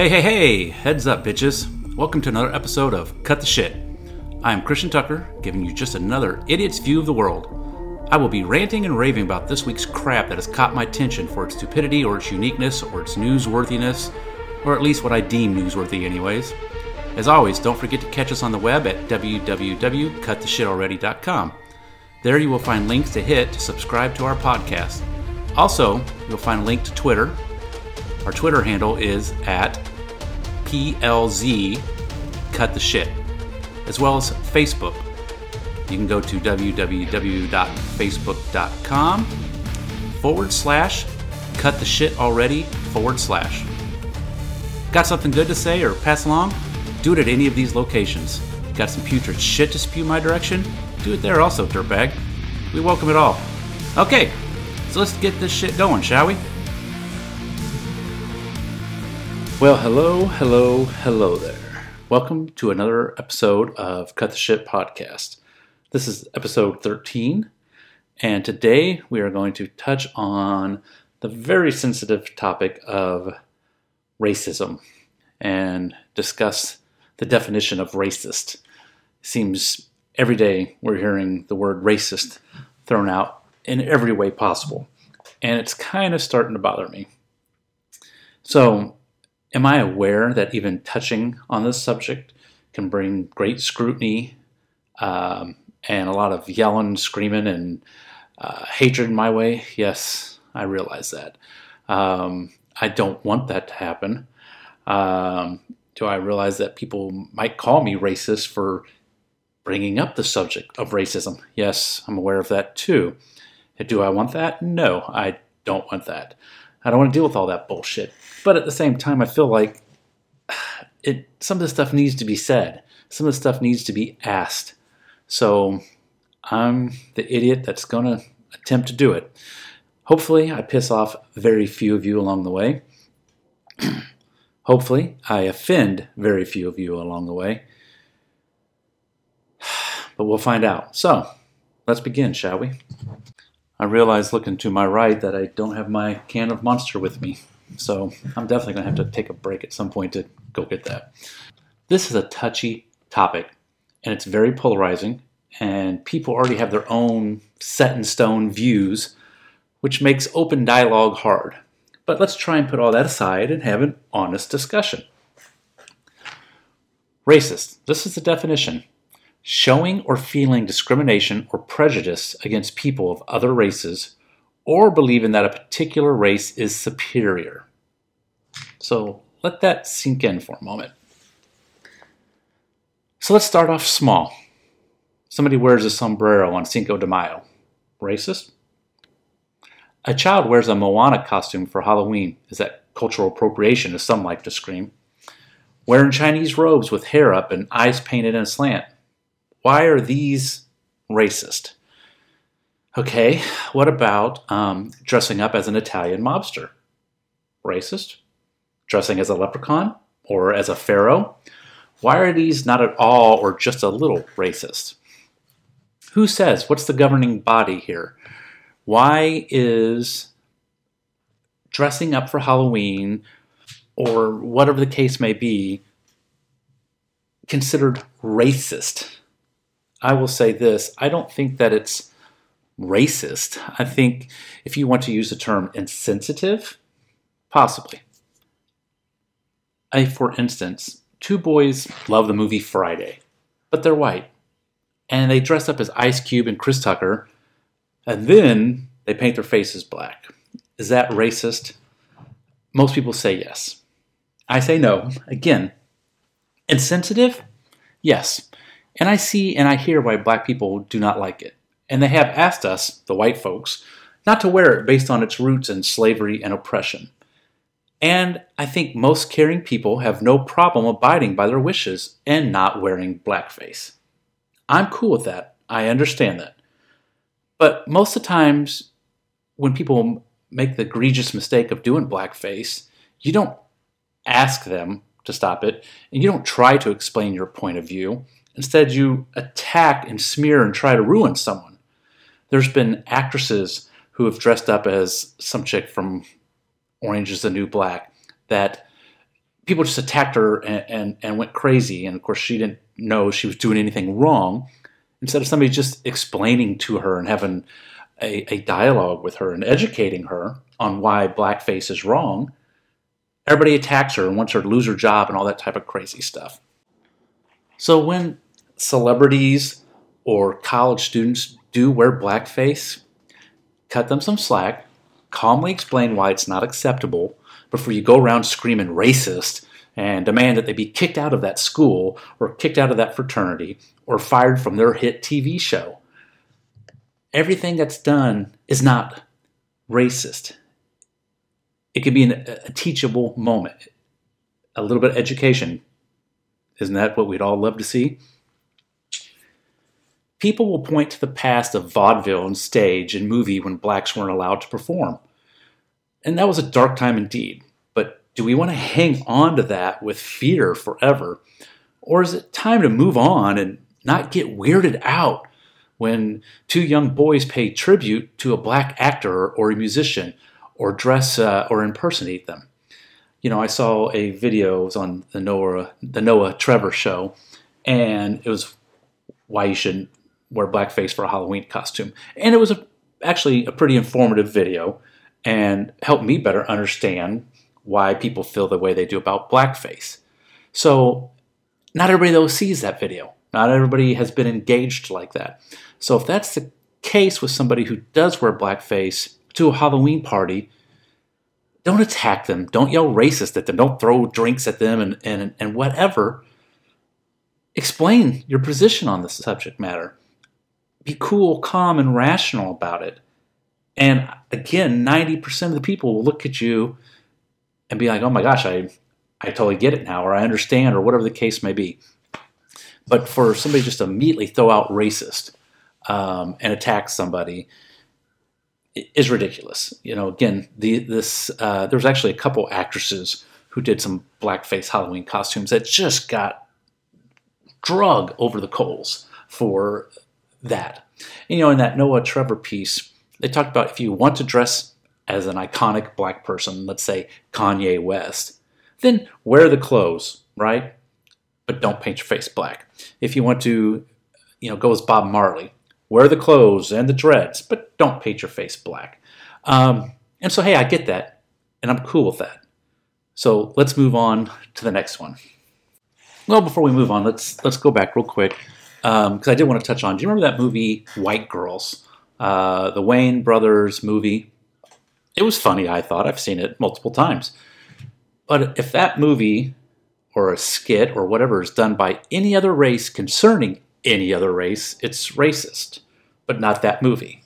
Hey, hey, hey! Heads up, bitches. Welcome to another episode of Cut the Shit. I am Christian Tucker, giving you just another idiot's view of the world. I will be ranting and raving about this week's crap that has caught my attention for its stupidity or its uniqueness or its newsworthiness, or at least what I deem newsworthy, anyways. As always, don't forget to catch us on the web at www.cuttheshitalready.com. There you will find links to hit to subscribe to our podcast. Also, you'll find a link to Twitter. Our Twitter handle is at PLZ Cut the Shit, as well as Facebook. You can go to www.facebook.com forward slash cut the shit already forward slash. Got something good to say or pass along? Do it at any of these locations. Got some putrid shit to spew my direction? Do it there also, dirtbag. We welcome it all. Okay, so let's get this shit going, shall we? Well, hello, hello, hello there. Welcome to another episode of Cut the Shit podcast. This is episode 13, and today we are going to touch on the very sensitive topic of racism and discuss the definition of racist. It seems every day we're hearing the word racist thrown out in every way possible, and it's kind of starting to bother me. So, Am I aware that even touching on this subject can bring great scrutiny um, and a lot of yelling, screaming, and uh, hatred my way? Yes, I realize that. Um, I don't want that to happen. Um, do I realize that people might call me racist for bringing up the subject of racism? Yes, I'm aware of that too. Do I want that? No, I don't want that. I don't want to deal with all that bullshit. But at the same time, I feel like it. Some of the stuff needs to be said. Some of the stuff needs to be asked. So I'm the idiot that's going to attempt to do it. Hopefully, I piss off very few of you along the way. Hopefully, I offend very few of you along the way. But we'll find out. So, let's begin, shall we? I realize looking to my right that I don't have my can of Monster with me. So I'm definitely going to have to take a break at some point to go get that. This is a touchy topic, and it's very polarizing, and people already have their own set in stone views, which makes open dialogue hard. But let's try and put all that aside and have an honest discussion. Racist. This is the definition showing or feeling discrimination or prejudice against people of other races or believing that a particular race is superior. So let that sink in for a moment. So let's start off small. Somebody wears a sombrero on Cinco de Mayo. Racist? A child wears a Moana costume for Halloween. Is that cultural appropriation, as some like to scream? Wearing Chinese robes with hair up and eyes painted in a slant. Why are these racist? Okay, what about um, dressing up as an Italian mobster? Racist? Dressing as a leprechaun or as a pharaoh? Why are these not at all or just a little racist? Who says? What's the governing body here? Why is dressing up for Halloween or whatever the case may be considered racist? I will say this I don't think that it's racist. I think if you want to use the term insensitive, possibly. I, for instance, two boys love the movie Friday, but they're white. And they dress up as Ice Cube and Chris Tucker, and then they paint their faces black. Is that racist? Most people say yes. I say no. Again, insensitive? Yes. And I see and I hear why black people do not like it. And they have asked us, the white folks, not to wear it based on its roots in slavery and oppression. And I think most caring people have no problem abiding by their wishes and not wearing blackface. I'm cool with that. I understand that. But most of the times, when people make the egregious mistake of doing blackface, you don't ask them to stop it, and you don't try to explain your point of view. Instead, you attack and smear and try to ruin someone. There's been actresses who have dressed up as some chick from Orange is the New Black that people just attacked her and, and, and went crazy. And of course, she didn't know she was doing anything wrong. Instead of somebody just explaining to her and having a, a dialogue with her and educating her on why blackface is wrong, everybody attacks her and wants her to lose her job and all that type of crazy stuff. So when celebrities or college students do wear blackface, cut them some slack, calmly explain why it's not acceptable before you go around screaming racist and demand that they be kicked out of that school or kicked out of that fraternity or fired from their hit TV show. Everything that's done is not racist. It can be an, a teachable moment, a little bit of education. Isn't that what we'd all love to see? People will point to the past of vaudeville and stage and movie when blacks weren't allowed to perform. And that was a dark time indeed. But do we want to hang on to that with fear forever? Or is it time to move on and not get weirded out when two young boys pay tribute to a black actor or a musician or dress uh, or impersonate them? You know, I saw a video on the Noah the Noah Trevor show, and it was why you should wear blackface for a Halloween costume. And it was a, actually a pretty informative video and helped me better understand why people feel the way they do about blackface. So, not everybody though sees that video. Not everybody has been engaged like that. So, if that's the case with somebody who does wear blackface to a Halloween party, don't attack them. Don't yell racist at them. Don't throw drinks at them and, and, and whatever. Explain your position on the subject matter be cool, calm, and rational about it. And again, 90% of the people will look at you and be like, oh my gosh, I, I totally get it now, or I understand, or whatever the case may be. But for somebody just to immediately throw out racist um, and attack somebody is ridiculous. You know, again, the, this uh, there was actually a couple actresses who did some blackface Halloween costumes that just got drug over the coals for that. You know, in that Noah Trevor piece, they talked about if you want to dress as an iconic black person, let's say Kanye West, then wear the clothes, right? But don't paint your face black. If you want to, you know, go as Bob Marley, wear the clothes and the dreads, but don't paint your face black. Um, and so, hey, I get that, and I'm cool with that. So let's move on to the next one. Well, before we move on, let's let's go back real quick because um, I did want to touch on. Do you remember that movie White Girls? Uh, the Wayans brothers movie. It was funny. I thought I've seen it multiple times. But if that movie or a skit or whatever is done by any other race concerning any other race, it's racist. But not that movie.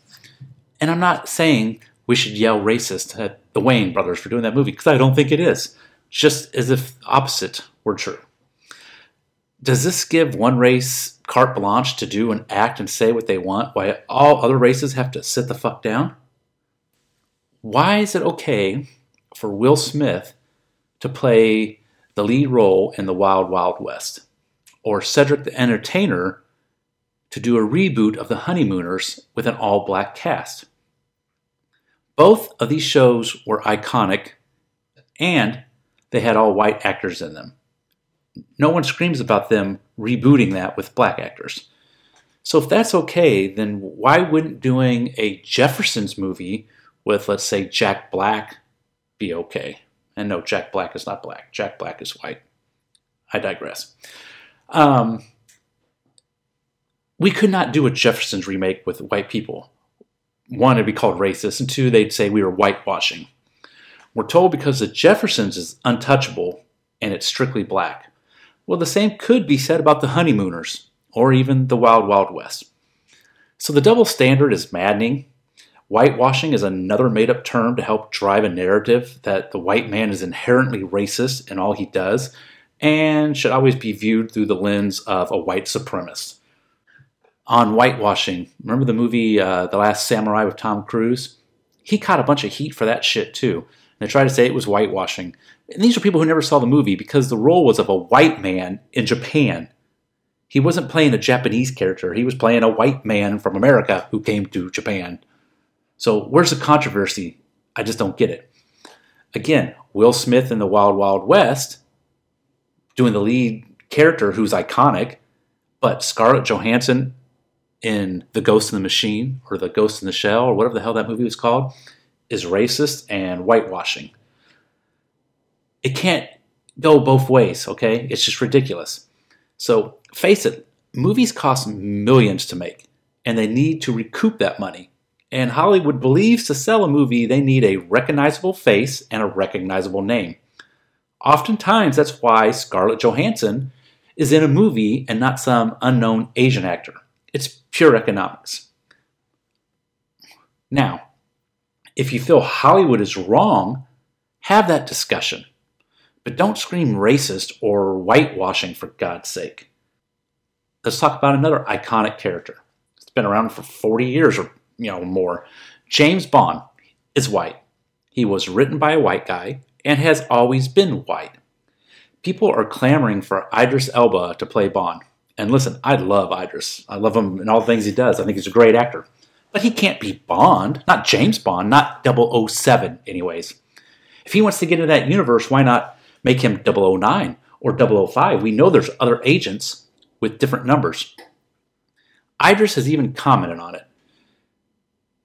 And I'm not saying we should yell racist at the Wayans brothers for doing that movie because I don't think it is. Just as if opposite were true. Does this give one race carte blanche to do and act and say what they want why all other races have to sit the fuck down? Why is it okay for Will Smith to play the lead role in The Wild Wild West or Cedric the Entertainer to do a reboot of The Honeymooners with an all black cast? Both of these shows were iconic and they had all white actors in them no one screams about them rebooting that with black actors. So if that's okay, then why wouldn't doing a Jeffersons movie with, let's say, Jack Black be okay? And no, Jack Black is not black. Jack Black is white. I digress. Um, we could not do a Jeffersons remake with white people. One, it'd be called racist, and two, they'd say we were whitewashing. We're told because the Jeffersons is untouchable and it's strictly black. Well, the same could be said about the honeymooners, or even the Wild Wild West. So the double standard is maddening. Whitewashing is another made up term to help drive a narrative that the white man is inherently racist in all he does and should always be viewed through the lens of a white supremacist. On whitewashing, remember the movie uh, The Last Samurai with Tom Cruise? He caught a bunch of heat for that shit too. They tried to say it was whitewashing. And these are people who never saw the movie because the role was of a white man in Japan. He wasn't playing a Japanese character, he was playing a white man from America who came to Japan. So, where's the controversy? I just don't get it. Again, Will Smith in the Wild Wild West doing the lead character who's iconic, but Scarlett Johansson in The Ghost in the Machine or The Ghost in the Shell or whatever the hell that movie was called is racist and whitewashing. It can't go both ways, okay? It's just ridiculous. So face it, movies cost millions to make, and they need to recoup that money. And Hollywood believes to sell a movie, they need a recognizable face and a recognizable name. Oftentimes, that's why Scarlett Johansson is in a movie and not some unknown Asian actor. It's pure economics. Now, if you feel Hollywood is wrong, have that discussion. But don't scream racist or whitewashing for God's sake. Let's talk about another iconic character. It's been around for 40 years or you know more. James Bond is white. He was written by a white guy and has always been white. People are clamoring for Idris Elba to play Bond. And listen, I love Idris. I love him in all the things he does. I think he's a great actor. But he can't be Bond, not James Bond, not 007, anyways. If he wants to get into that universe, why not make him 009 or 005? We know there's other agents with different numbers. Idris has even commented on it.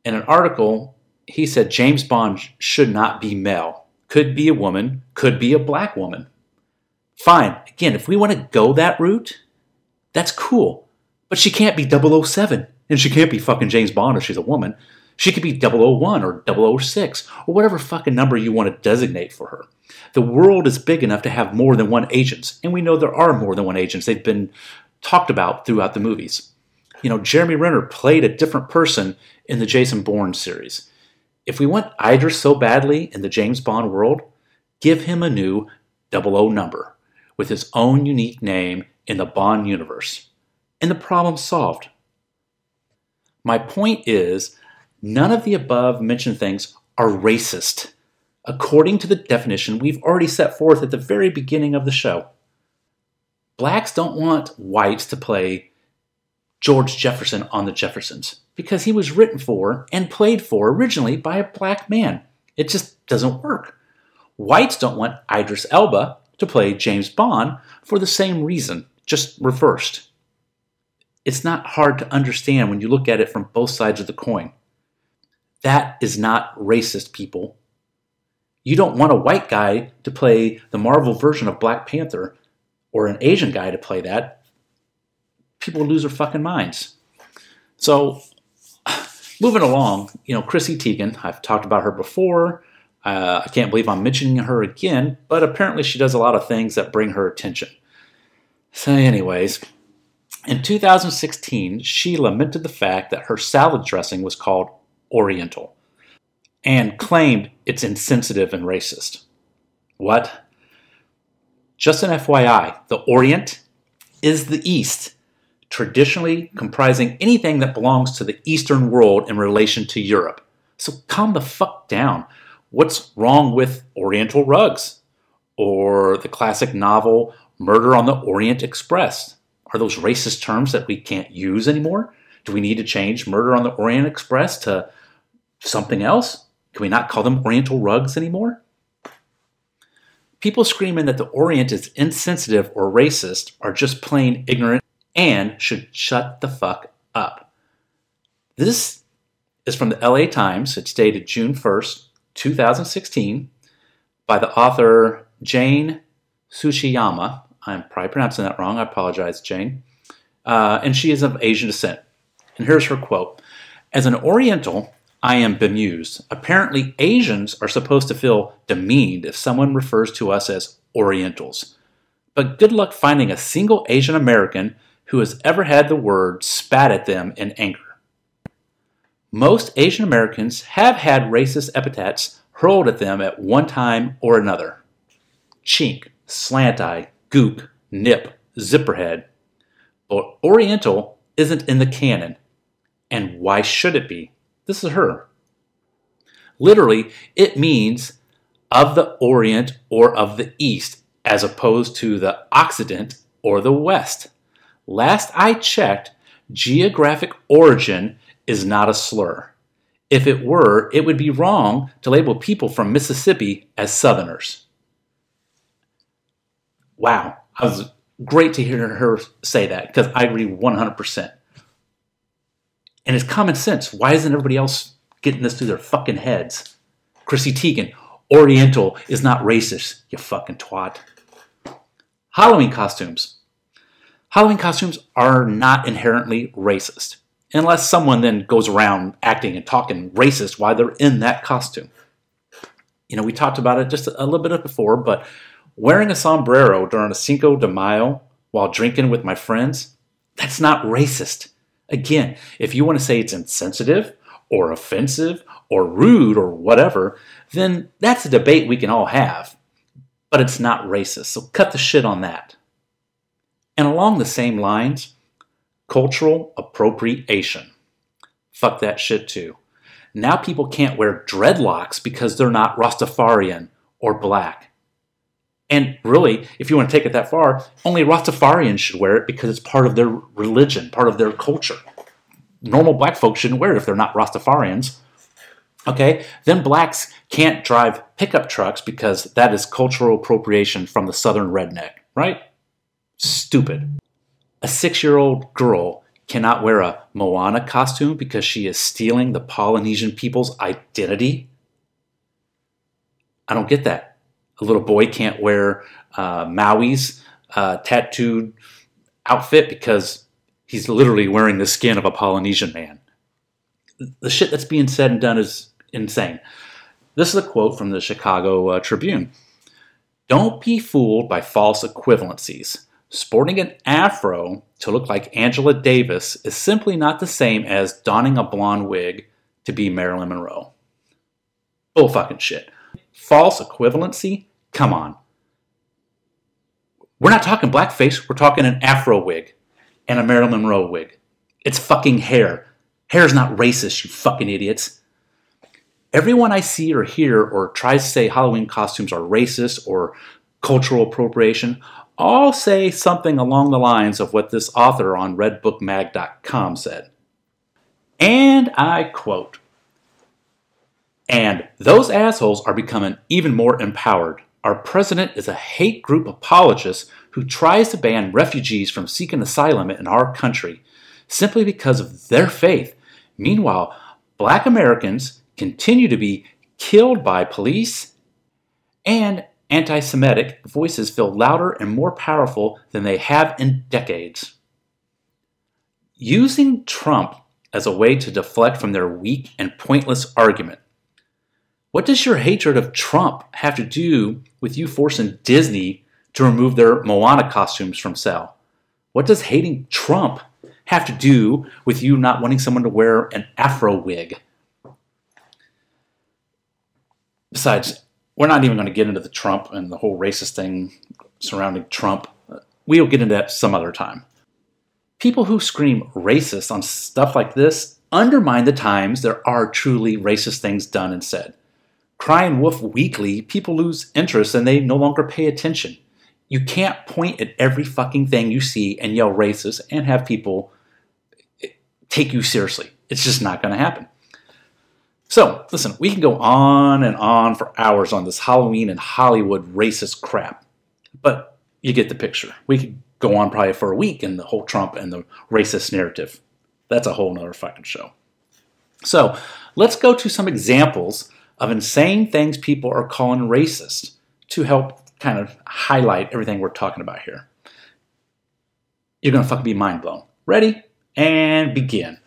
In an article, he said James Bond should not be male. Could be a woman, could be a black woman. Fine. Again, if we want to go that route, that's cool. But she can't be 007. And she can't be fucking James Bond if she's a woman. She could be 001 or 006 or whatever fucking number you want to designate for her. The world is big enough to have more than one agent, and we know there are more than one agents. They've been talked about throughout the movies. You know, Jeremy Renner played a different person in the Jason Bourne series. If we want Idris so badly in the James Bond world, give him a new 00 number with his own unique name in the Bond universe. And the problem solved. My point is, none of the above mentioned things are racist, according to the definition we've already set forth at the very beginning of the show. Blacks don't want whites to play George Jefferson on the Jeffersons because he was written for and played for originally by a black man. It just doesn't work. Whites don't want Idris Elba to play James Bond for the same reason, just reversed. It's not hard to understand when you look at it from both sides of the coin. That is not racist, people. You don't want a white guy to play the Marvel version of Black Panther or an Asian guy to play that. People lose their fucking minds. So, moving along, you know, Chrissy Teigen, I've talked about her before. Uh, I can't believe I'm mentioning her again, but apparently she does a lot of things that bring her attention. So, anyways, in 2016, she lamented the fact that her salad dressing was called Oriental and claimed it's insensitive and racist. What? Just an FYI, the Orient is the East, traditionally comprising anything that belongs to the Eastern world in relation to Europe. So calm the fuck down. What's wrong with Oriental rugs? Or the classic novel Murder on the Orient Express? Are those racist terms that we can't use anymore? Do we need to change Murder on the Orient Express to something else? Can we not call them Oriental rugs anymore? People screaming that the Orient is insensitive or racist are just plain ignorant and should shut the fuck up. This is from the LA Times. It's dated June 1st, 2016, by the author Jane Tsuchiyama. I'm probably pronouncing that wrong. I apologize, Jane. Uh, and she is of Asian descent. And here's her quote As an Oriental, I am bemused. Apparently, Asians are supposed to feel demeaned if someone refers to us as Orientals. But good luck finding a single Asian American who has ever had the word spat at them in anger. Most Asian Americans have had racist epithets hurled at them at one time or another. Chink, slant eye, gook, nip, zipperhead. But Oriental isn't in the canon. And why should it be? This is her. Literally, it means of the Orient or of the East, as opposed to the Occident or the West. Last I checked, geographic origin is not a slur. If it were, it would be wrong to label people from Mississippi as Southerners. Wow, I was great to hear her say that because I agree 100%. And it's common sense. Why isn't everybody else getting this through their fucking heads? Chrissy Teigen, Oriental is not racist, you fucking twat. Halloween costumes. Halloween costumes are not inherently racist, unless someone then goes around acting and talking racist while they're in that costume. You know, we talked about it just a little bit before, but wearing a sombrero during a Cinco de Mayo while drinking with my friends, that's not racist. Again, if you want to say it's insensitive or offensive or rude or whatever, then that's a debate we can all have. But it's not racist, so cut the shit on that. And along the same lines, cultural appropriation. Fuck that shit too. Now people can't wear dreadlocks because they're not Rastafarian or black. And really, if you want to take it that far, only Rastafarians should wear it because it's part of their religion, part of their culture. Normal black folks shouldn't wear it if they're not Rastafarians. Okay, then blacks can't drive pickup trucks because that is cultural appropriation from the southern redneck, right? Stupid. A six year old girl cannot wear a Moana costume because she is stealing the Polynesian people's identity? I don't get that. A little boy can't wear uh, Maui's uh, tattooed outfit because he's literally wearing the skin of a Polynesian man. The shit that's being said and done is insane. This is a quote from the Chicago uh, Tribune. Don't be fooled by false equivalencies. Sporting an afro to look like Angela Davis is simply not the same as donning a blonde wig to be Marilyn Monroe. Bull fucking shit. False equivalency? Come on. We're not talking blackface, we're talking an afro wig and a Marilyn Monroe wig. It's fucking hair. Hair is not racist, you fucking idiots. Everyone I see or hear or tries to say Halloween costumes are racist or cultural appropriation all say something along the lines of what this author on redbookmag.com said. And I quote And those assholes are becoming even more empowered. Our president is a hate group apologist who tries to ban refugees from seeking asylum in our country simply because of their faith. Meanwhile, black Americans continue to be killed by police and anti Semitic voices feel louder and more powerful than they have in decades. Using Trump as a way to deflect from their weak and pointless argument. What does your hatred of Trump have to do with you forcing Disney to remove their Moana costumes from sale? What does hating Trump have to do with you not wanting someone to wear an afro wig? Besides, we're not even going to get into the Trump and the whole racist thing surrounding Trump. We'll get into that some other time. People who scream racist on stuff like this undermine the times there are truly racist things done and said. Crying Wolf Weekly, people lose interest and they no longer pay attention. You can't point at every fucking thing you see and yell racist and have people take you seriously. It's just not going to happen. So, listen, we can go on and on for hours on this Halloween and Hollywood racist crap, but you get the picture. We could go on probably for a week in the whole Trump and the racist narrative. That's a whole nother fucking show. So, let's go to some examples of insane things people are calling racist to help kind of highlight everything we're talking about here. You're gonna fucking be mind blown. Ready? And begin.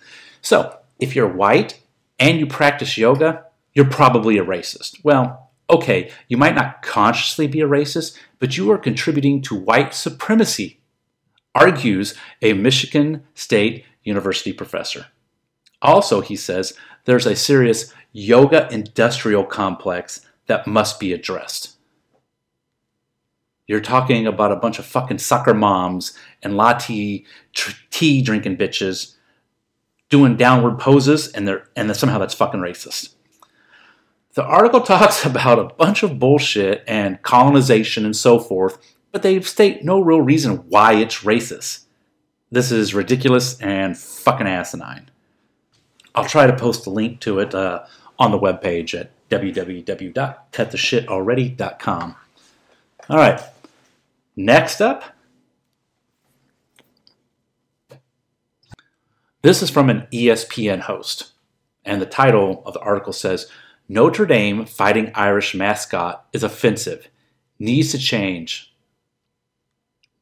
So, if you're white and you practice yoga, you're probably a racist. Well, okay, you might not consciously be a racist, but you are contributing to white supremacy, argues a Michigan State University professor. Also, he says, there's a serious yoga industrial complex that must be addressed. You're talking about a bunch of fucking sucker moms and latte tea drinking bitches doing downward poses, and they're and somehow that's fucking racist. The article talks about a bunch of bullshit and colonization and so forth, but they state no real reason why it's racist. This is ridiculous and fucking asinine. I'll try to post a link to it uh, on the webpage at www.cuttheshitalready.com. All right. Next up, this is from an ESPN host. And the title of the article says Notre Dame fighting Irish mascot is offensive, needs to change.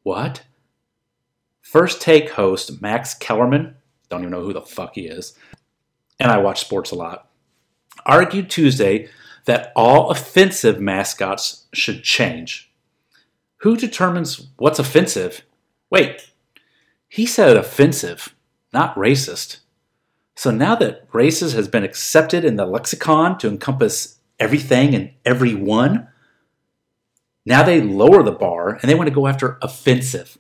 What? First take host Max Kellerman, don't even know who the fuck he is, and I watch sports a lot, argued Tuesday that all offensive mascots should change. Who determines what's offensive? Wait, he said offensive, not racist. So now that racist has been accepted in the lexicon to encompass everything and everyone, now they lower the bar and they want to go after offensive.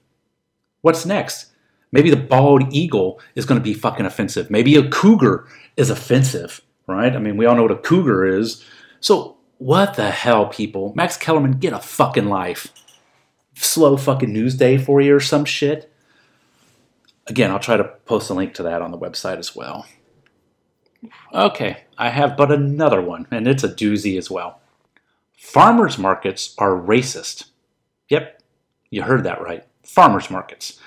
What's next? Maybe the bald eagle is going to be fucking offensive. Maybe a cougar is offensive, right? I mean, we all know what a cougar is. So, what the hell, people? Max Kellerman, get a fucking life. Slow fucking news day for you or some shit. Again, I'll try to post a link to that on the website as well. Okay, I have but another one, and it's a doozy as well. Farmers markets are racist. Yep, you heard that right. Farmers markets.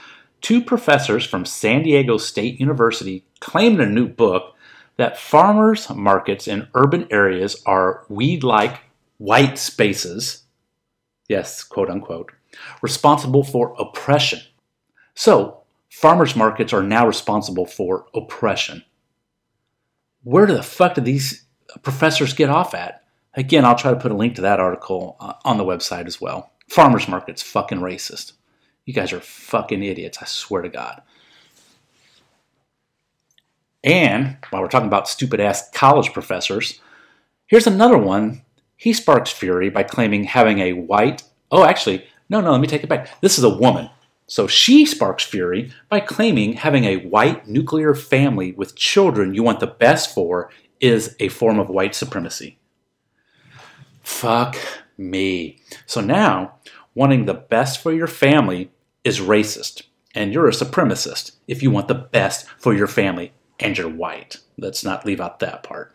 Two professors from San Diego State University claim in a new book that farmers markets in urban areas are weed like white spaces, yes, quote unquote, responsible for oppression. So, farmers markets are now responsible for oppression. Where the fuck do these professors get off at? Again, I'll try to put a link to that article uh, on the website as well. Farmers markets, fucking racist. You guys are fucking idiots, I swear to God. And while we're talking about stupid ass college professors, here's another one. He sparks fury by claiming having a white, oh, actually, no, no, let me take it back. This is a woman. So she sparks fury by claiming having a white nuclear family with children you want the best for is a form of white supremacy. Fuck me. So now, wanting the best for your family is racist, and you're a supremacist if you want the best for your family and you're white. Let's not leave out that part.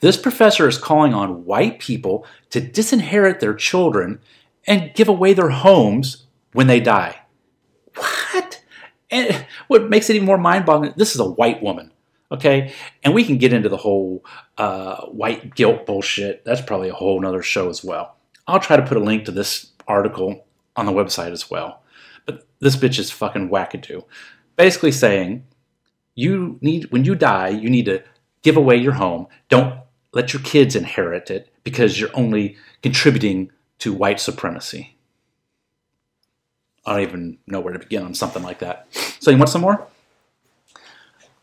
This professor is calling on white people to disinherit their children and give away their homes when they die. What? And what makes it even more mind boggling, this is a white woman, okay? And we can get into the whole uh, white guilt bullshit. That's probably a whole other show as well. I'll try to put a link to this article on the website as well. But this bitch is fucking wackadoo. Basically saying you need when you die, you need to give away your home. Don't let your kids inherit it because you're only contributing to white supremacy. I don't even know where to begin on something like that. So, you want some more?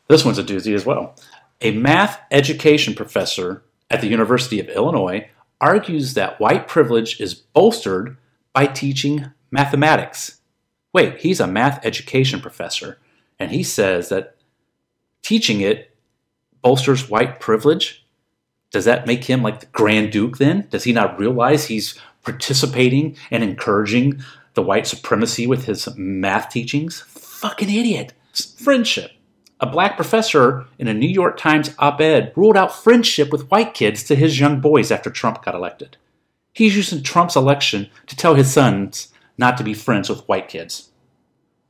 This one's a doozy as well. A math education professor at the University of Illinois argues that white privilege is bolstered by teaching mathematics. Wait, he's a math education professor, and he says that teaching it bolsters white privilege? Does that make him like the Grand Duke then? Does he not realize he's participating and encouraging the white supremacy with his math teachings? Fucking idiot. Friendship. A black professor in a New York Times op ed ruled out friendship with white kids to his young boys after Trump got elected. He's using Trump's election to tell his sons not to be friends with white kids.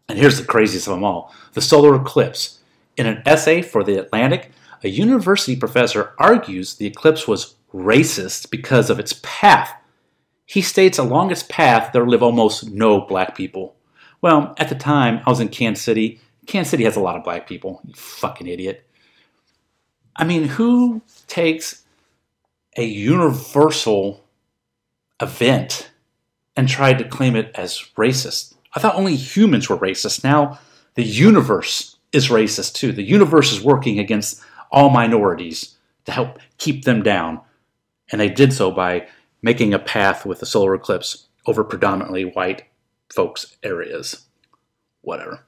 And here's the craziest of them all the solar eclipse. In an essay for The Atlantic, a university professor argues the eclipse was racist because of its path. He states along its path there live almost no black people. Well, at the time, I was in Kansas City. Kansas City has a lot of black people. You fucking idiot. I mean, who takes a universal event and tried to claim it as racist? I thought only humans were racist. Now the universe is racist too. The universe is working against all minorities to help keep them down. And they did so by making a path with the solar eclipse over predominantly white folks' areas. Whatever.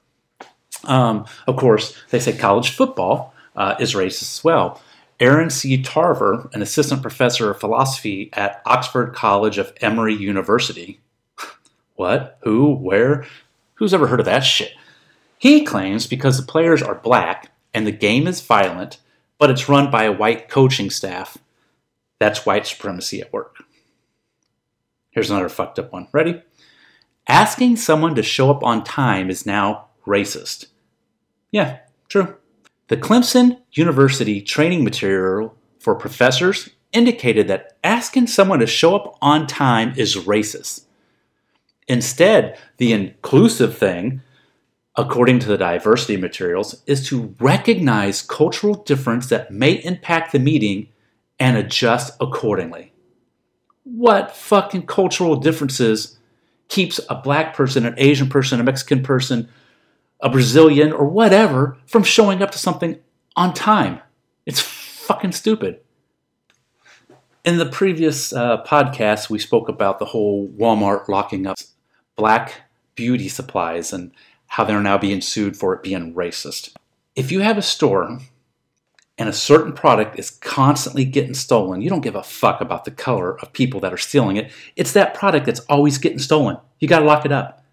Um, of course, they say college football uh, is racist as well. Erin C. Tarver, an assistant professor of philosophy at Oxford College of Emory University. what? Who? Where? Who's ever heard of that shit? He claims because the players are black and the game is violent, but it's run by a white coaching staff, that's white supremacy at work. Here's another fucked up one. Ready? Asking someone to show up on time is now racist. Yeah, True. The Clemson University training material for professors indicated that asking someone to show up on time is racist. Instead, the inclusive thing, according to the diversity materials, is to recognize cultural difference that may impact the meeting and adjust accordingly. What fucking cultural differences keeps a black person, an Asian person, a Mexican person, a Brazilian, or whatever from showing up to something on time? It's fucking stupid. In the previous uh, podcast, we spoke about the whole Walmart locking up black beauty supplies and how they're now being sued for it being racist. If you have a store and a certain product is constantly getting stolen, you don't give a fuck about the color of people that are stealing it. It's that product that's always getting stolen. You got to lock it up.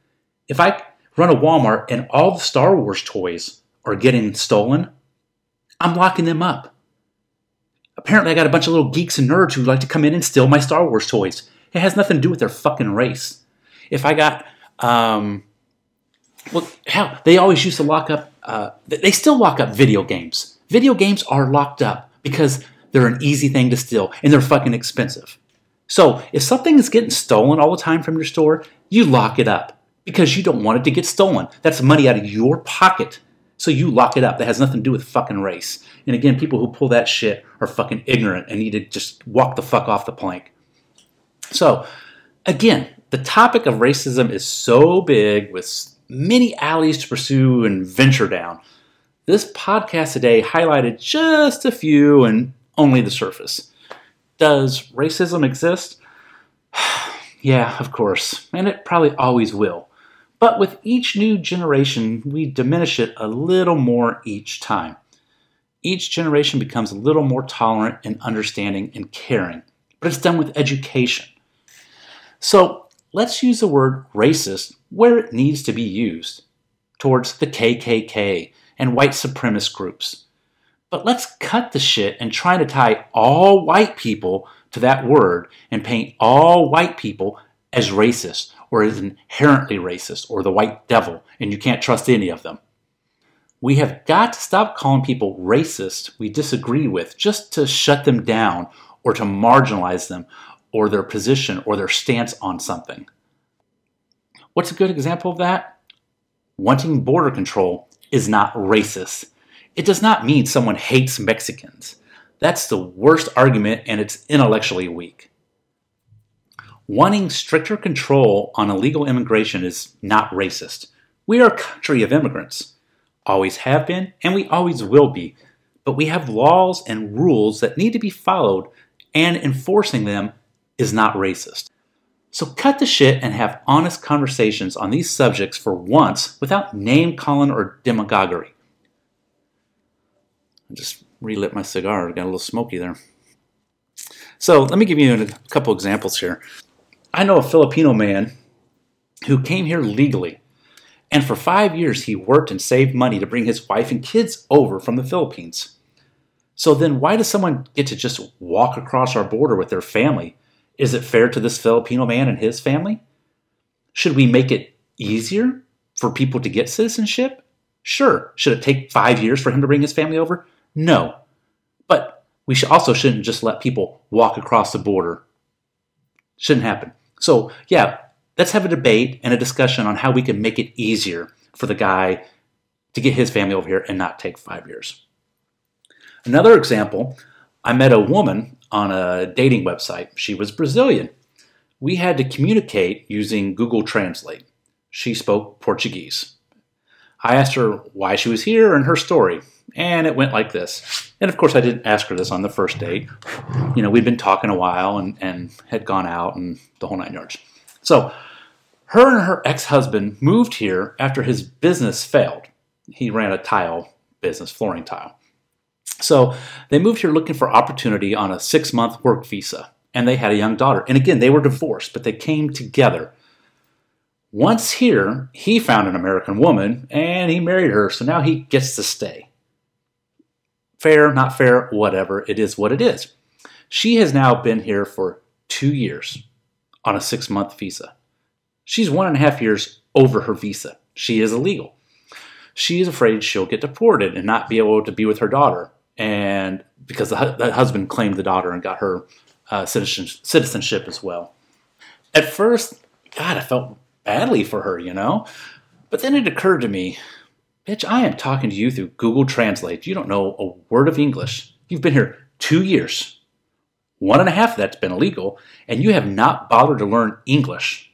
If I run a Walmart and all the Star Wars toys are getting stolen, I'm locking them up. Apparently, I got a bunch of little geeks and nerds who like to come in and steal my Star Wars toys. It has nothing to do with their fucking race. If I got, um, well, hell, they always used to lock up, uh, they still lock up video games. Video games are locked up because they're an easy thing to steal and they're fucking expensive. So if something is getting stolen all the time from your store, you lock it up because you don't want it to get stolen. That's money out of your pocket. So you lock it up. That has nothing to do with fucking race. And again, people who pull that shit are fucking ignorant and need to just walk the fuck off the plank. So, again, the topic of racism is so big with many alleys to pursue and venture down. This podcast today highlighted just a few and only the surface. Does racism exist? yeah, of course, and it probably always will. But with each new generation, we diminish it a little more each time. Each generation becomes a little more tolerant and understanding and caring, but it's done with education. So let's use the word racist where it needs to be used towards the KKK and white supremacist groups. But let's cut the shit and try to tie all white people to that word and paint all white people as racist or is inherently racist or the white devil, and you can't trust any of them. We have got to stop calling people racist we disagree with just to shut them down or to marginalize them or their position or their stance on something. What's a good example of that? Wanting border control is not racist. It does not mean someone hates Mexicans. That's the worst argument and it's intellectually weak. Wanting stricter control on illegal immigration is not racist. We are a country of immigrants. Always have been, and we always will be. But we have laws and rules that need to be followed, and enforcing them is not racist. So cut the shit and have honest conversations on these subjects for once without name calling or demagoguery. I just relit my cigar, got a little smoky there. So let me give you a couple examples here. I know a Filipino man who came here legally, and for five years he worked and saved money to bring his wife and kids over from the Philippines. So then, why does someone get to just walk across our border with their family is it fair to this Filipino man and his family? Should we make it easier for people to get citizenship? Sure. Should it take five years for him to bring his family over? No. But we also shouldn't just let people walk across the border. Shouldn't happen. So, yeah, let's have a debate and a discussion on how we can make it easier for the guy to get his family over here and not take five years. Another example I met a woman on a dating website. She was Brazilian. We had to communicate using Google Translate. She spoke Portuguese. I asked her why she was here and her story, and it went like this. And of course, I didn't ask her this on the first date. You know, we'd been talking a while and, and had gone out and the whole nine yards. So, her and her ex husband moved here after his business failed. He ran a tile business, flooring tile. So they moved here looking for opportunity on a six month work visa, and they had a young daughter. And again, they were divorced, but they came together. Once here, he found an American woman and he married her, so now he gets to stay. Fair, not fair, whatever, it is what it is. She has now been here for two years on a six month visa. She's one and a half years over her visa. She is illegal. She is afraid she'll get deported and not be able to be with her daughter. And because the, the husband claimed the daughter and got her uh, citizenship as well. At first, God, I felt badly for her, you know? But then it occurred to me, bitch, I am talking to you through Google Translate. You don't know a word of English. You've been here two years. One and a half of that's been illegal, and you have not bothered to learn English.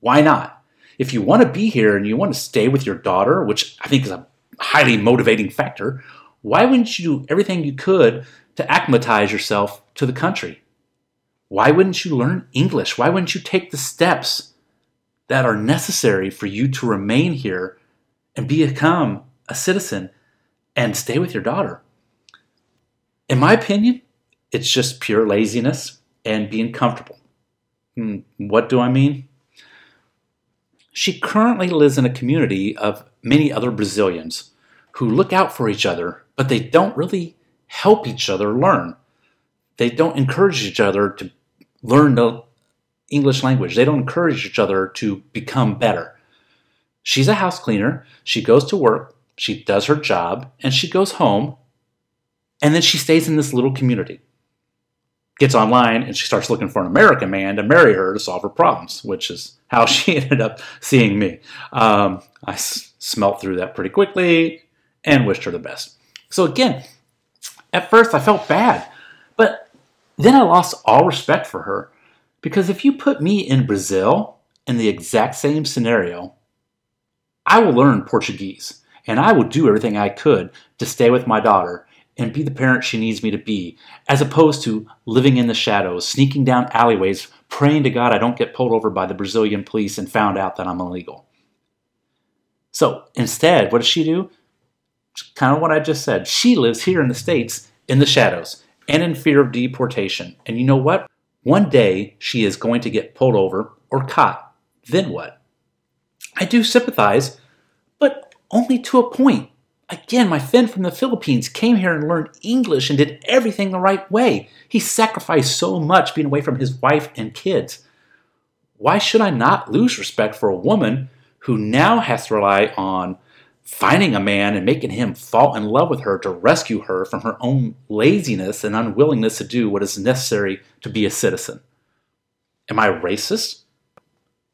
Why not? If you want to be here and you want to stay with your daughter, which I think is a highly motivating factor, why wouldn't you do everything you could to acclimatize yourself to the country? Why wouldn't you learn English? Why wouldn't you take the steps that are necessary for you to remain here and become a citizen and stay with your daughter? In my opinion, it's just pure laziness and being comfortable. Hmm, what do I mean? She currently lives in a community of many other Brazilians who look out for each other, but they don't really help each other learn. They don't encourage each other to learn the English language. They don't encourage each other to become better. She's a house cleaner. She goes to work, she does her job, and she goes home, and then she stays in this little community gets online and she starts looking for an American man to marry her to solve her problems, which is how she ended up seeing me. Um, I s- smelt through that pretty quickly and wished her the best. So, again, at first I felt bad, but then I lost all respect for her because if you put me in Brazil in the exact same scenario, I will learn Portuguese and I will do everything I could to stay with my daughter and be the parent she needs me to be, as opposed to living in the shadows, sneaking down alleyways, praying to God I don't get pulled over by the Brazilian police and found out that I'm illegal. So instead, what does she do? kind of what I just said. She lives here in the States in the shadows and in fear of deportation. And you know what? One day she is going to get pulled over or caught. Then what? I do sympathize, but only to a point. Again, my friend from the Philippines came here and learned English and did everything the right way. He sacrificed so much being away from his wife and kids. Why should I not lose respect for a woman who now has to rely on finding a man and making him fall in love with her to rescue her from her own laziness and unwillingness to do what is necessary to be a citizen? Am I racist?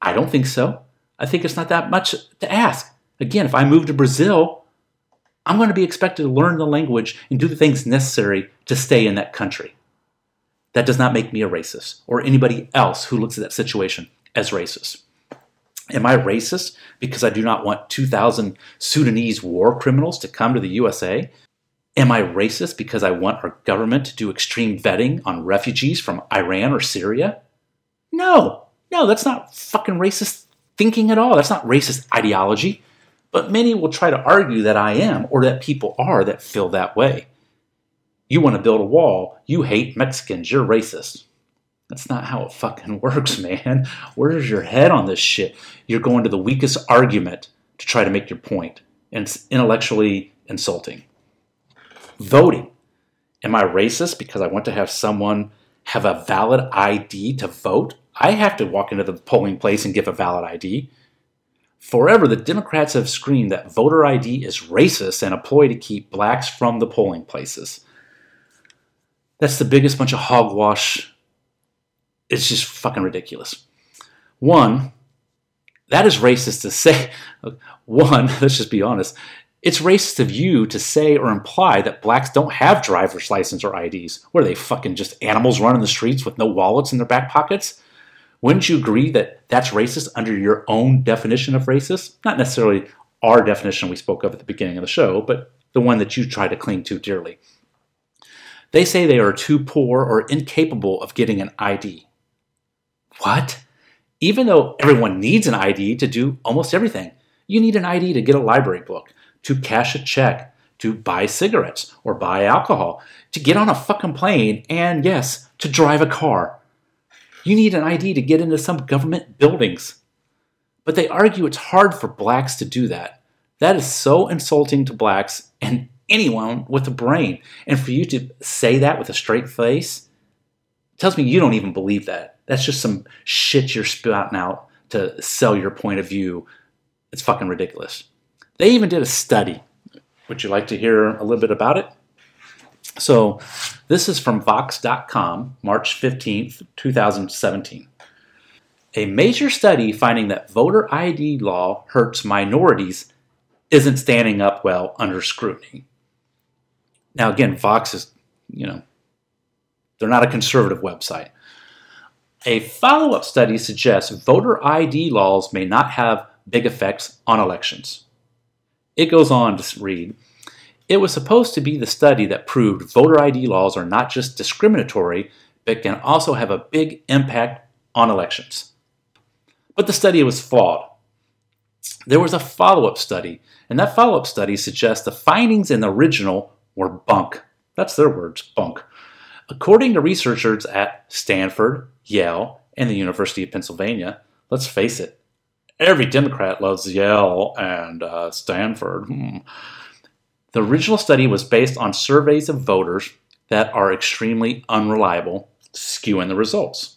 I don't think so. I think it's not that much to ask. Again, if I move to Brazil, I'm going to be expected to learn the language and do the things necessary to stay in that country. That does not make me a racist or anybody else who looks at that situation as racist. Am I racist because I do not want 2,000 Sudanese war criminals to come to the USA? Am I racist because I want our government to do extreme vetting on refugees from Iran or Syria? No, no, that's not fucking racist thinking at all. That's not racist ideology. But many will try to argue that I am, or that people are that feel that way. You want to build a wall, you hate Mexicans, you're racist. That's not how it fucking works, man. Where's your head on this shit? You're going to the weakest argument to try to make your point, and it's intellectually insulting. Voting. Am I racist because I want to have someone have a valid ID to vote? I have to walk into the polling place and give a valid ID. Forever, the Democrats have screamed that voter ID is racist and a ploy to keep blacks from the polling places. That's the biggest bunch of hogwash. It's just fucking ridiculous. One, that is racist to say. One, let's just be honest. It's racist of you to say or imply that blacks don't have driver's license or IDs. What are they fucking just animals running the streets with no wallets in their back pockets? Wouldn't you agree that that's racist under your own definition of racist? Not necessarily our definition we spoke of at the beginning of the show, but the one that you try to cling to dearly. They say they are too poor or incapable of getting an ID. What? Even though everyone needs an ID to do almost everything, you need an ID to get a library book, to cash a check, to buy cigarettes or buy alcohol, to get on a fucking plane, and yes, to drive a car. You need an ID to get into some government buildings. But they argue it's hard for blacks to do that. That is so insulting to blacks and anyone with a brain. And for you to say that with a straight face tells me you don't even believe that. That's just some shit you're spouting out to sell your point of view. It's fucking ridiculous. They even did a study. Would you like to hear a little bit about it? So, this is from Vox.com, March 15th, 2017. A major study finding that voter ID law hurts minorities isn't standing up well under scrutiny. Now, again, Vox is, you know, they're not a conservative website. A follow up study suggests voter ID laws may not have big effects on elections. It goes on to read It was supposed to be the study that proved voter ID laws are not just discriminatory, but can also have a big impact on elections. But the study was flawed. There was a follow up study, and that follow up study suggests the findings in the original were bunk. That's their words, bunk. According to researchers at Stanford, Yale, and the University of Pennsylvania, let's face it, every Democrat loves Yale and uh, Stanford. Hmm. The original study was based on surveys of voters that are extremely unreliable, skewing the results.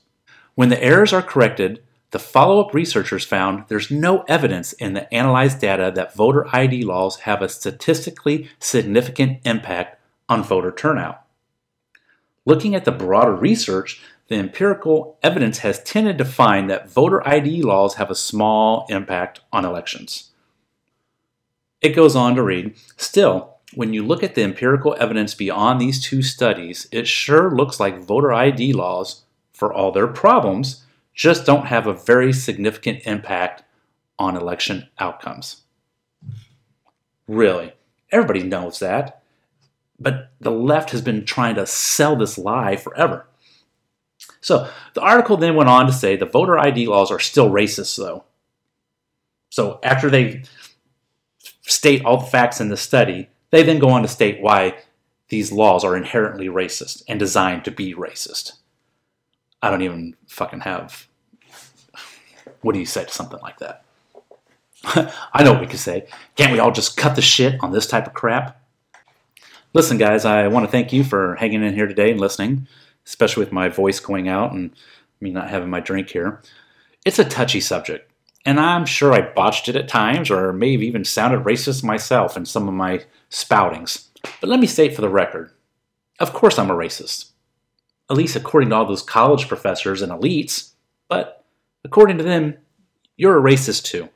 When the errors are corrected, the follow up researchers found there's no evidence in the analyzed data that voter ID laws have a statistically significant impact on voter turnout. Looking at the broader research, the empirical evidence has tended to find that voter ID laws have a small impact on elections. It goes on to read Still, when you look at the empirical evidence beyond these two studies, it sure looks like voter ID laws, for all their problems, just don't have a very significant impact on election outcomes. Really, everybody knows that. But the left has been trying to sell this lie forever. So the article then went on to say the voter ID laws are still racist, though. So after they state all the facts in the study, they then go on to state why these laws are inherently racist and designed to be racist. I don't even fucking have. What do you say to something like that? I know what we could say. Can't we all just cut the shit on this type of crap? Listen, guys, I want to thank you for hanging in here today and listening, especially with my voice going out and me not having my drink here. It's a touchy subject, and I'm sure I botched it at times or may have even sounded racist myself in some of my spoutings. But let me state for the record of course I'm a racist. At least according to all those college professors and elites, but according to them, you're a racist too.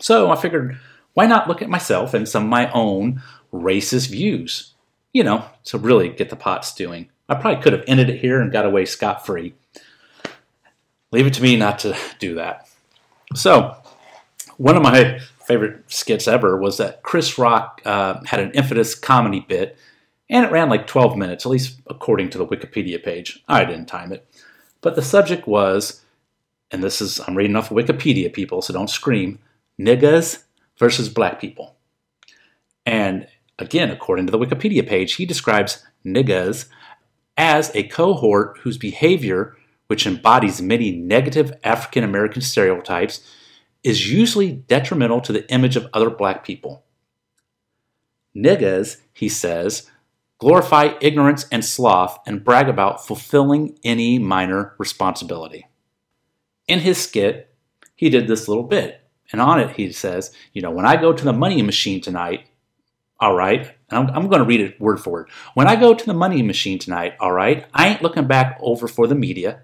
So I figured, why not look at myself and some of my own racist views. You know, to really get the pot stewing. I probably could have ended it here and got away scot free. Leave it to me not to do that. So, one of my favorite skits ever was that Chris Rock uh, had an infamous comedy bit, and it ran like 12 minutes, at least according to the Wikipedia page. I didn't time it. But the subject was, and this is, I'm reading off of Wikipedia, people, so don't scream, niggas versus black people. And Again, according to the Wikipedia page, he describes niggas as a cohort whose behavior, which embodies many negative African American stereotypes, is usually detrimental to the image of other black people. Niggas, he says, glorify ignorance and sloth and brag about fulfilling any minor responsibility. In his skit, he did this little bit, and on it he says, You know, when I go to the money machine tonight, all right. I'm, I'm going to read it word for word. When I go to the money machine tonight, all right, I ain't looking back over for the media.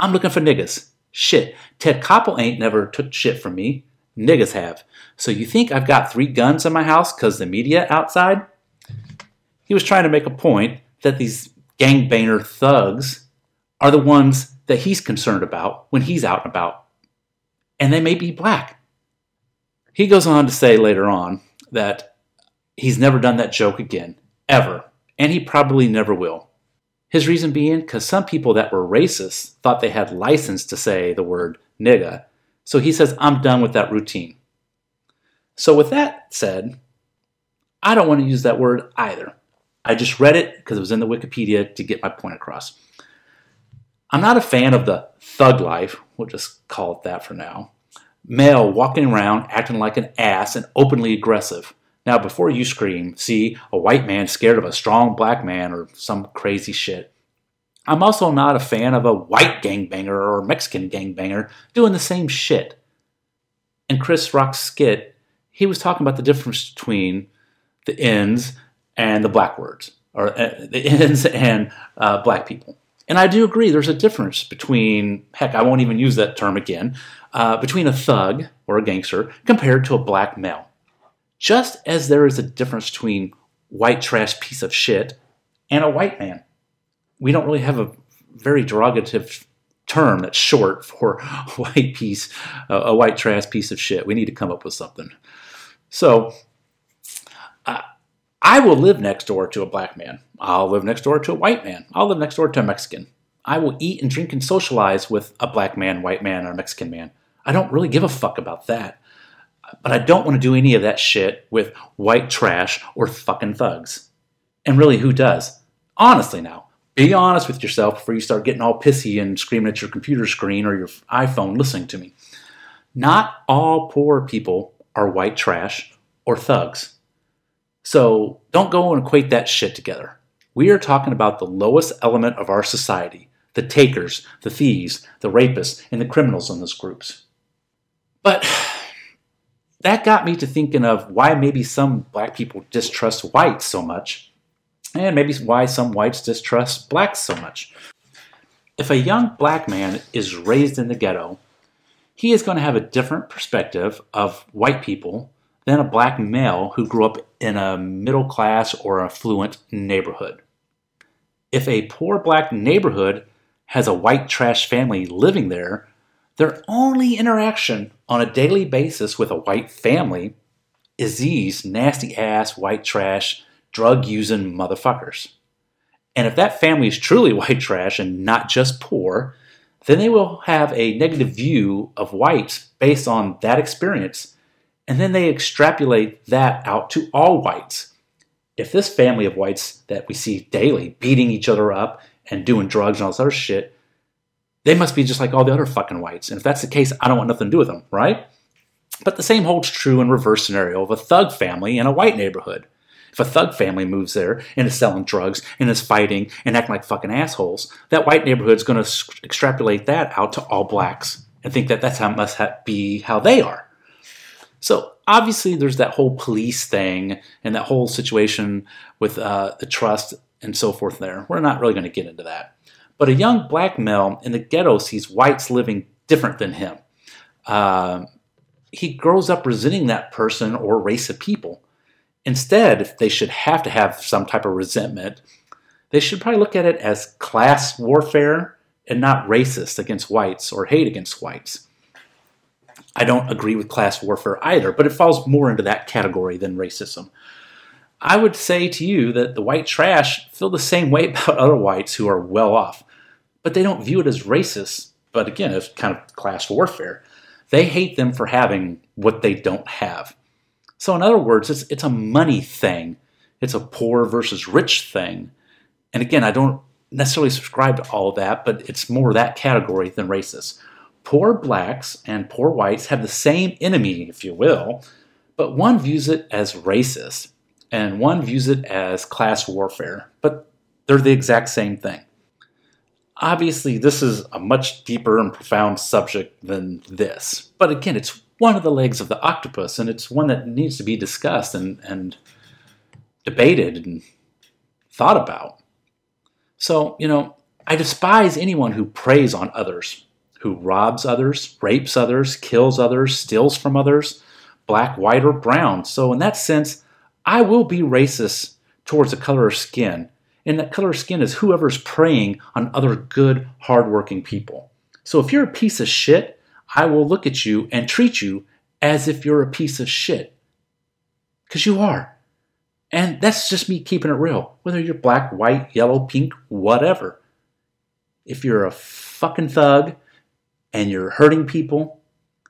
I'm looking for niggas. Shit, Ted Koppel ain't never took shit from me. Niggas have. So you think I've got three guns in my house because the media outside? He was trying to make a point that these gangbanger thugs are the ones that he's concerned about when he's out and about. And they may be black. He goes on to say later on that He's never done that joke again, ever, and he probably never will. His reason being because some people that were racist thought they had license to say the word nigga, so he says, I'm done with that routine. So, with that said, I don't want to use that word either. I just read it because it was in the Wikipedia to get my point across. I'm not a fan of the thug life, we'll just call it that for now. Male walking around acting like an ass and openly aggressive. Now, before you scream, see a white man scared of a strong black man or some crazy shit. I'm also not a fan of a white gangbanger or Mexican gangbanger doing the same shit. In Chris Rock's skit, he was talking about the difference between the ends and the black words, or uh, the ends and uh, black people. And I do agree there's a difference between, heck, I won't even use that term again, uh, between a thug or a gangster compared to a black male. Just as there is a difference between white trash piece of shit and a white man. We don't really have a very derogative term that's short for white piece, uh, a white trash piece of shit. We need to come up with something. So, uh, I will live next door to a black man. I'll live next door to a white man. I'll live next door to a Mexican. I will eat and drink and socialize with a black man, white man, or a Mexican man. I don't really give a fuck about that. But I don't want to do any of that shit with white trash or fucking thugs. And really, who does? Honestly, now, be honest with yourself before you start getting all pissy and screaming at your computer screen or your iPhone listening to me. Not all poor people are white trash or thugs. So don't go and equate that shit together. We are talking about the lowest element of our society the takers, the thieves, the rapists, and the criminals in those groups. But that got me to thinking of why maybe some black people distrust whites so much, and maybe why some whites distrust blacks so much. If a young black man is raised in the ghetto, he is going to have a different perspective of white people than a black male who grew up in a middle class or affluent neighborhood. If a poor black neighborhood has a white trash family living there, their only interaction on a daily basis with a white family is these nasty ass white trash drug using motherfuckers. And if that family is truly white trash and not just poor, then they will have a negative view of whites based on that experience and then they extrapolate that out to all whites. If this family of whites that we see daily beating each other up and doing drugs and all this other shit, they must be just like all the other fucking whites. And if that's the case, I don't want nothing to do with them, right? But the same holds true in reverse scenario of a thug family in a white neighborhood. If a thug family moves there and is selling drugs and is fighting and acting like fucking assholes, that white neighborhood is going to extrapolate that out to all blacks and think that that's how must be how they are. So obviously, there's that whole police thing and that whole situation with uh, the trust and so forth. There, we're not really going to get into that. But a young black male in the ghetto sees whites living different than him. Uh, he grows up resenting that person or race of people. Instead, if they should have to have some type of resentment, they should probably look at it as class warfare and not racist against whites or hate against whites. I don't agree with class warfare either, but it falls more into that category than racism. I would say to you that the white trash feel the same way about other whites who are well off, but they don't view it as racist, but again, it's kind of class warfare. They hate them for having what they don't have. So, in other words, it's, it's a money thing, it's a poor versus rich thing. And again, I don't necessarily subscribe to all of that, but it's more that category than racist. Poor blacks and poor whites have the same enemy, if you will, but one views it as racist and one views it as class warfare, but they're the exact same thing. Obviously, this is a much deeper and profound subject than this, but again, it's one of the legs of the octopus, and it's one that needs to be discussed and, and debated and thought about. So, you know, I despise anyone who preys on others who robs others, rapes others, kills others, steals from others, black, white, or brown. So, in that sense, I will be racist towards the color of skin. And that color skin is whoever's preying on other good, hardworking people. So, if you're a piece of shit, I will look at you and treat you as if you're a piece of shit. Because you are. And that's just me keeping it real. Whether you're black, white, yellow, pink, whatever. If you're a fucking thug, and you're hurting people,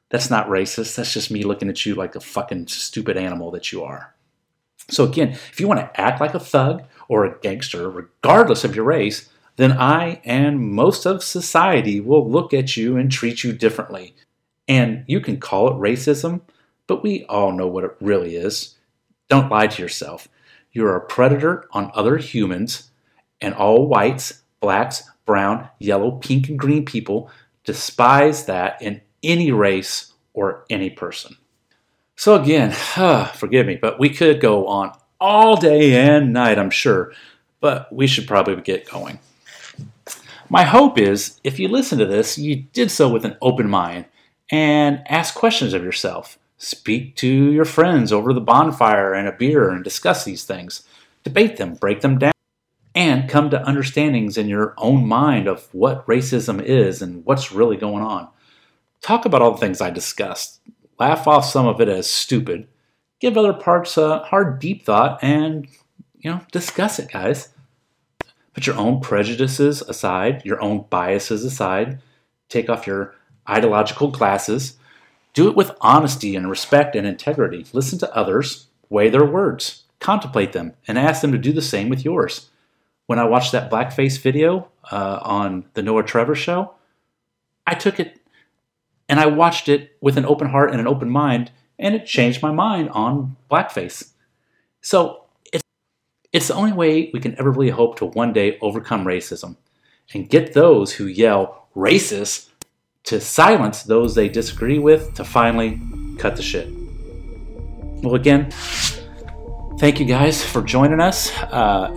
that's not racist. That's just me looking at you like a fucking stupid animal that you are. So, again, if you want to act like a thug or a gangster, regardless of your race, then I and most of society will look at you and treat you differently. And you can call it racism, but we all know what it really is. Don't lie to yourself. You're a predator on other humans, and all whites, blacks, brown, yellow, pink, and green people despise that in any race or any person. So, again, forgive me, but we could go on all day and night, I'm sure, but we should probably get going. My hope is if you listen to this, you did so with an open mind and ask questions of yourself. Speak to your friends over the bonfire and a beer and discuss these things. Debate them, break them down, and come to understandings in your own mind of what racism is and what's really going on. Talk about all the things I discussed. Laugh off some of it as stupid. Give other parts a hard, deep thought and, you know, discuss it, guys. Put your own prejudices aside, your own biases aside. Take off your ideological glasses. Do it with honesty and respect and integrity. Listen to others, weigh their words, contemplate them, and ask them to do the same with yours. When I watched that blackface video uh, on the Noah Trevor show, I took it and I watched it with an open heart and an open mind, and it changed my mind on blackface. So it's, it's the only way we can ever really hope to one day overcome racism and get those who yell racist to silence those they disagree with to finally cut the shit. Well, again, thank you guys for joining us. Uh,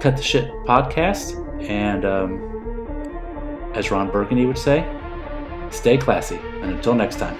cut the shit podcast. And um, as Ron Burgundy would say, stay classy. And until next time.